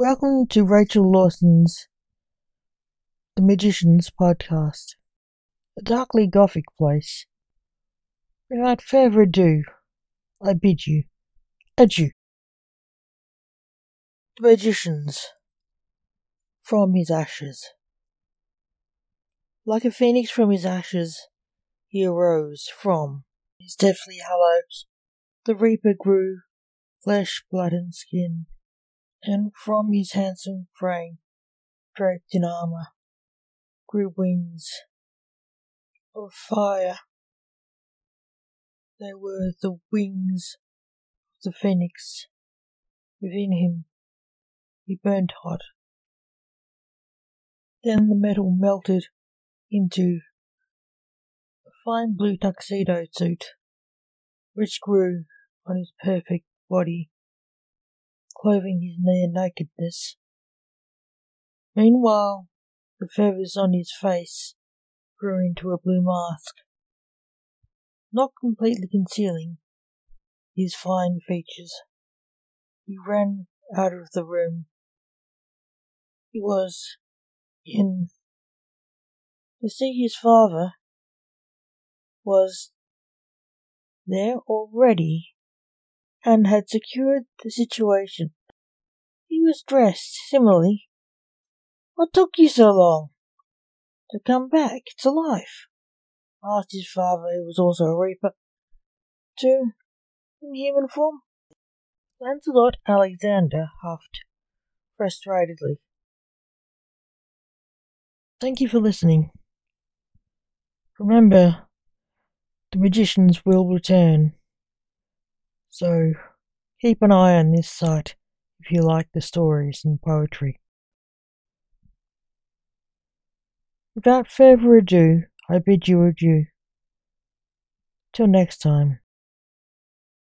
Welcome to Rachel Lawson's The Magicians podcast, a darkly gothic place. Without further ado, I bid you adieu. The Magicians from his ashes. Like a phoenix from his ashes, he arose from his deathly hallows. The Reaper grew flesh, blood, and skin and from his handsome frame, draped in armour, grew wings of fire. They were the wings of the phoenix. Within him, he burned hot. Then the metal melted into a fine blue tuxedo suit, which grew on his perfect body clothing his near nakedness. Meanwhile, the feathers on his face grew into a blue mask, not completely concealing his fine features. He ran out of the room. He was in to see his father was there already and had secured the situation. He was dressed similarly. What took you so long to come back to life? asked his father, who was also a reaper. To in human form? Lancelot Alexander huffed frustratedly. Thank you for listening. Remember, the magicians will return. So keep an eye on this site if you like the stories and poetry. Without further ado, I bid you adieu. Till next time.